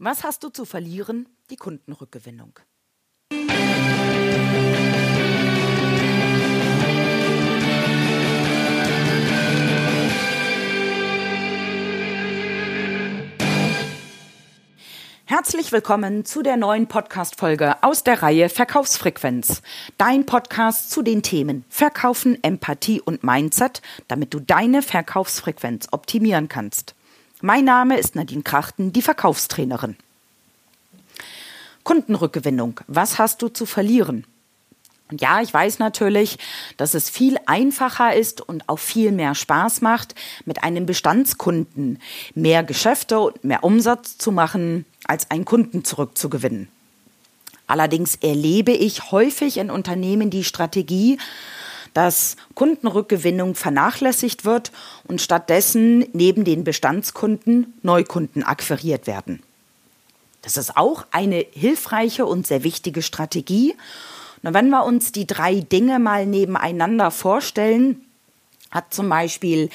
Was hast du zu verlieren? Die Kundenrückgewinnung. Herzlich willkommen zu der neuen Podcast-Folge aus der Reihe Verkaufsfrequenz. Dein Podcast zu den Themen Verkaufen, Empathie und Mindset, damit du deine Verkaufsfrequenz optimieren kannst. Mein Name ist Nadine Krachten, die Verkaufstrainerin. Kundenrückgewinnung. Was hast du zu verlieren? Und ja, ich weiß natürlich, dass es viel einfacher ist und auch viel mehr Spaß macht, mit einem Bestandskunden mehr Geschäfte und mehr Umsatz zu machen, als einen Kunden zurückzugewinnen. Allerdings erlebe ich häufig in Unternehmen die Strategie, dass Kundenrückgewinnung vernachlässigt wird und stattdessen neben den Bestandskunden Neukunden akquiriert werden. Das ist auch eine hilfreiche und sehr wichtige Strategie. Und wenn wir uns die drei Dinge mal nebeneinander vorstellen, hat zum Beispiel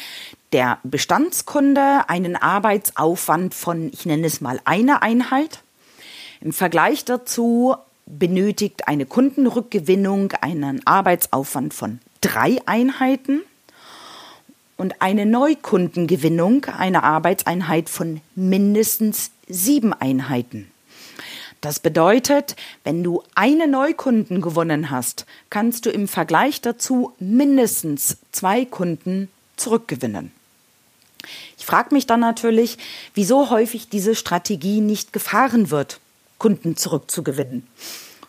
der Bestandskunde einen Arbeitsaufwand von, ich nenne es mal eine Einheit. Im Vergleich dazu benötigt eine Kundenrückgewinnung einen Arbeitsaufwand von drei Einheiten und eine Neukundengewinnung eine Arbeitseinheit von mindestens sieben Einheiten. Das bedeutet, wenn du eine Neukunden gewonnen hast, kannst du im Vergleich dazu mindestens zwei Kunden zurückgewinnen. Ich frage mich dann natürlich, wieso häufig diese Strategie nicht gefahren wird, Kunden zurückzugewinnen.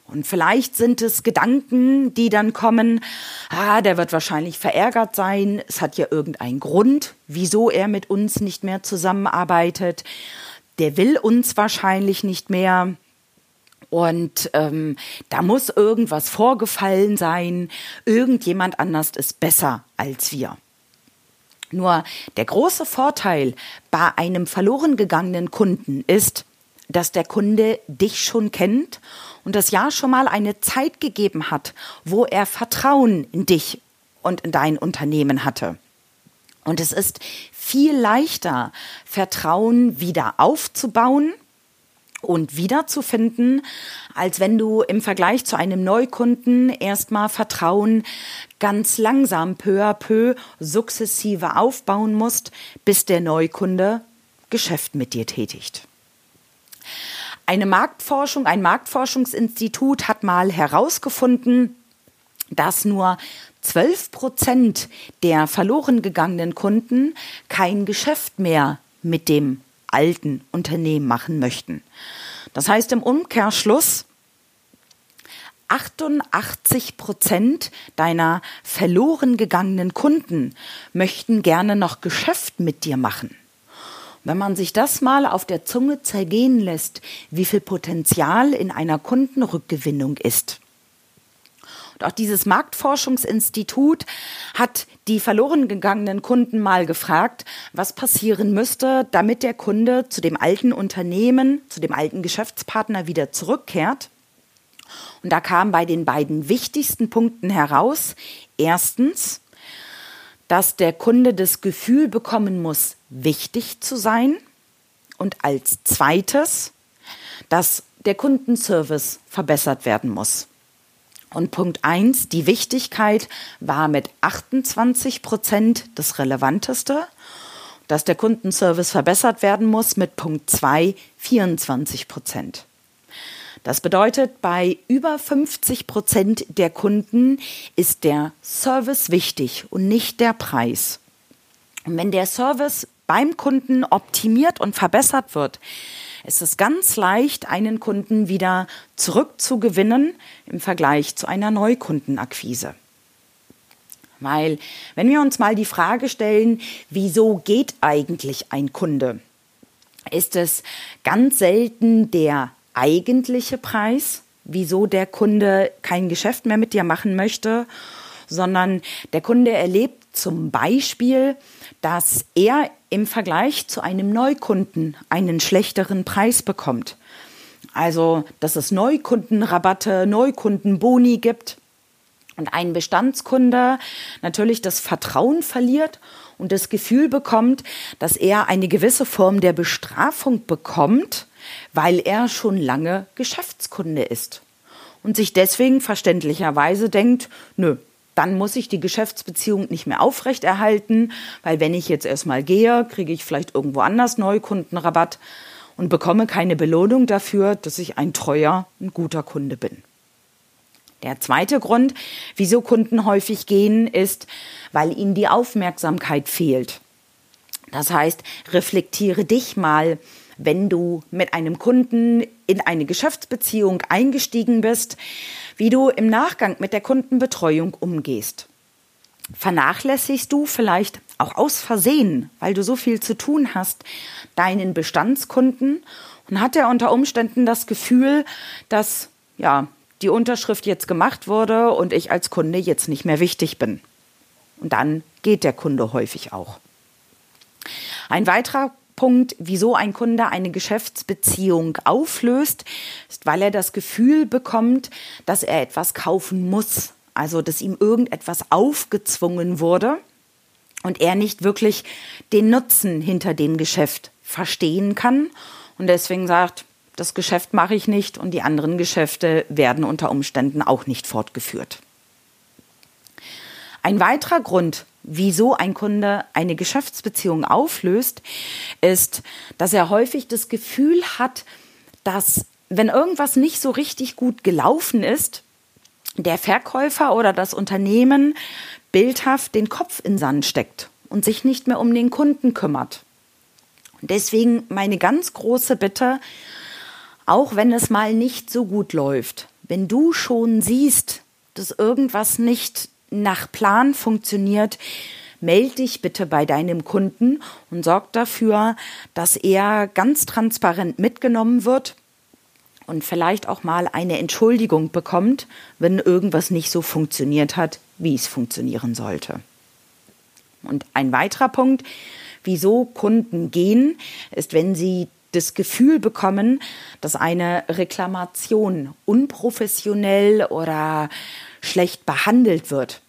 Und vielleicht sind es Gedanken, die dann kommen, ah, der wird wahrscheinlich verärgert sein, es hat ja irgendeinen Grund, wieso er mit uns nicht mehr zusammenarbeitet, der will uns wahrscheinlich nicht mehr. Und ähm, da muss irgendwas vorgefallen sein, irgendjemand anders ist besser als wir. Nur der große Vorteil bei einem verloren gegangenen Kunden ist, dass der Kunde dich schon kennt und das Jahr schon mal eine Zeit gegeben hat, wo er Vertrauen in dich und in dein Unternehmen hatte. Und es ist viel leichter, Vertrauen wieder aufzubauen und wiederzufinden, als wenn du im Vergleich zu einem Neukunden erstmal Vertrauen ganz langsam peu à peu sukzessive aufbauen musst, bis der Neukunde Geschäft mit dir tätigt. Eine Marktforschung, ein Marktforschungsinstitut hat mal herausgefunden, dass nur 12 Prozent der verloren gegangenen Kunden kein Geschäft mehr mit dem alten Unternehmen machen möchten. Das heißt im Umkehrschluss, 88 Prozent deiner verloren gegangenen Kunden möchten gerne noch Geschäft mit dir machen. Wenn man sich das mal auf der Zunge zergehen lässt, wie viel Potenzial in einer Kundenrückgewinnung ist. Und auch dieses Marktforschungsinstitut hat die verloren gegangenen Kunden mal gefragt, was passieren müsste, damit der Kunde zu dem alten Unternehmen, zu dem alten Geschäftspartner wieder zurückkehrt. Und da kam bei den beiden wichtigsten Punkten heraus, erstens, dass der Kunde das Gefühl bekommen muss, wichtig zu sein. Und als zweites, dass der Kundenservice verbessert werden muss. Und Punkt eins, die Wichtigkeit war mit 28 Prozent das Relevanteste. Dass der Kundenservice verbessert werden muss mit Punkt zwei 24 Prozent. Das bedeutet, bei über 50 Prozent der Kunden ist der Service wichtig und nicht der Preis. Und wenn der Service beim Kunden optimiert und verbessert wird, ist es ganz leicht, einen Kunden wieder zurückzugewinnen im Vergleich zu einer Neukundenakquise. Weil, wenn wir uns mal die Frage stellen, wieso geht eigentlich ein Kunde? Ist es ganz selten der eigentliche Preis, wieso der Kunde kein Geschäft mehr mit dir machen möchte, sondern der Kunde erlebt zum Beispiel, dass er im Vergleich zu einem Neukunden einen schlechteren Preis bekommt. Also, dass es Neukundenrabatte, Neukundenboni gibt und ein Bestandskunde natürlich das Vertrauen verliert und das Gefühl bekommt, dass er eine gewisse Form der Bestrafung bekommt, weil er schon lange Geschäftskunde ist und sich deswegen verständlicherweise denkt, nö, dann muss ich die Geschäftsbeziehung nicht mehr aufrechterhalten, weil wenn ich jetzt erstmal gehe, kriege ich vielleicht irgendwo anders Neukundenrabatt und bekomme keine Belohnung dafür, dass ich ein treuer, ein guter Kunde bin. Der zweite Grund, wieso Kunden häufig gehen, ist, weil ihnen die Aufmerksamkeit fehlt. Das heißt, reflektiere dich mal, wenn du mit einem Kunden in eine Geschäftsbeziehung eingestiegen bist, wie du im Nachgang mit der Kundenbetreuung umgehst. Vernachlässigst du vielleicht auch aus Versehen, weil du so viel zu tun hast, deinen Bestandskunden und hat er unter Umständen das Gefühl, dass ja, die Unterschrift jetzt gemacht wurde und ich als Kunde jetzt nicht mehr wichtig bin. Und dann geht der Kunde häufig auch. Ein weiterer Punkt, wieso ein Kunde eine Geschäftsbeziehung auflöst, ist, weil er das Gefühl bekommt, dass er etwas kaufen muss. Also, dass ihm irgendetwas aufgezwungen wurde und er nicht wirklich den Nutzen hinter dem Geschäft verstehen kann und deswegen sagt, das Geschäft mache ich nicht und die anderen Geschäfte werden unter Umständen auch nicht fortgeführt. Ein weiterer Grund, wieso ein Kunde eine Geschäftsbeziehung auflöst, ist, dass er häufig das Gefühl hat, dass wenn irgendwas nicht so richtig gut gelaufen ist, der Verkäufer oder das Unternehmen bildhaft den Kopf in Sand steckt und sich nicht mehr um den Kunden kümmert. Deswegen meine ganz große Bitte, auch wenn es mal nicht so gut läuft, wenn du schon siehst, dass irgendwas nicht nach Plan funktioniert, melde dich bitte bei deinem Kunden und sorg dafür, dass er ganz transparent mitgenommen wird und vielleicht auch mal eine Entschuldigung bekommt, wenn irgendwas nicht so funktioniert hat, wie es funktionieren sollte. Und ein weiterer Punkt, wieso Kunden gehen, ist, wenn sie das Gefühl bekommen, dass eine Reklamation unprofessionell oder schlecht behandelt wird.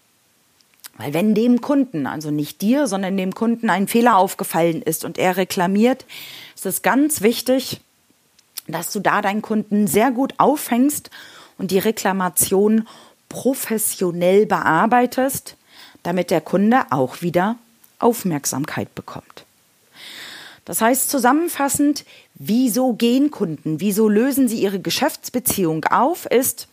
Weil wenn dem Kunden, also nicht dir, sondern dem Kunden ein Fehler aufgefallen ist und er reklamiert, ist es ganz wichtig, dass du da deinen Kunden sehr gut aufhängst und die Reklamation professionell bearbeitest, damit der Kunde auch wieder Aufmerksamkeit bekommt. Das heißt zusammenfassend, wieso gehen Kunden, wieso lösen sie ihre Geschäftsbeziehung auf, ist,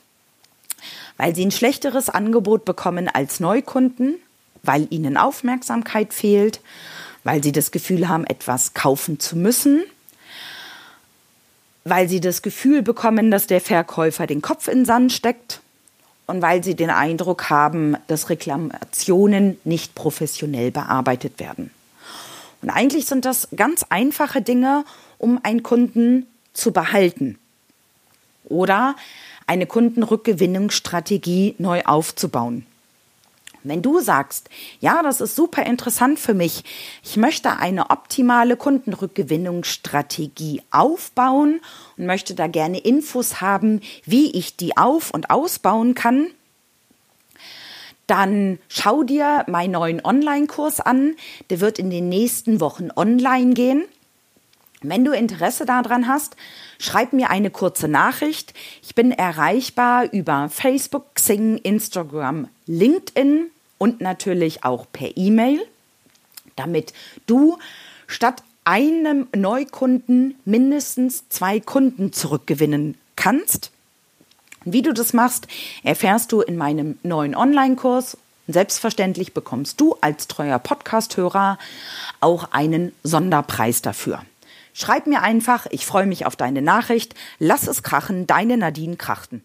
weil sie ein schlechteres Angebot bekommen als Neukunden, weil ihnen Aufmerksamkeit fehlt, weil sie das Gefühl haben, etwas kaufen zu müssen, weil sie das Gefühl bekommen, dass der Verkäufer den Kopf in Sand steckt und weil sie den Eindruck haben, dass Reklamationen nicht professionell bearbeitet werden. Und eigentlich sind das ganz einfache Dinge, um einen Kunden zu behalten oder eine Kundenrückgewinnungsstrategie neu aufzubauen. Wenn du sagst, ja, das ist super interessant für mich, ich möchte eine optimale Kundenrückgewinnungsstrategie aufbauen und möchte da gerne Infos haben, wie ich die auf- und ausbauen kann, dann schau dir meinen neuen Online-Kurs an. Der wird in den nächsten Wochen online gehen. Wenn du Interesse daran hast, schreib mir eine kurze Nachricht. Ich bin erreichbar über Facebook, Xing, Instagram, LinkedIn und natürlich auch per E-Mail, damit du statt einem Neukunden mindestens zwei Kunden zurückgewinnen kannst. Wie du das machst, erfährst du in meinem neuen Online-Kurs. Selbstverständlich bekommst du als treuer Podcast-Hörer auch einen Sonderpreis dafür. Schreib mir einfach, ich freue mich auf deine Nachricht. Lass es krachen, deine Nadine Krachten.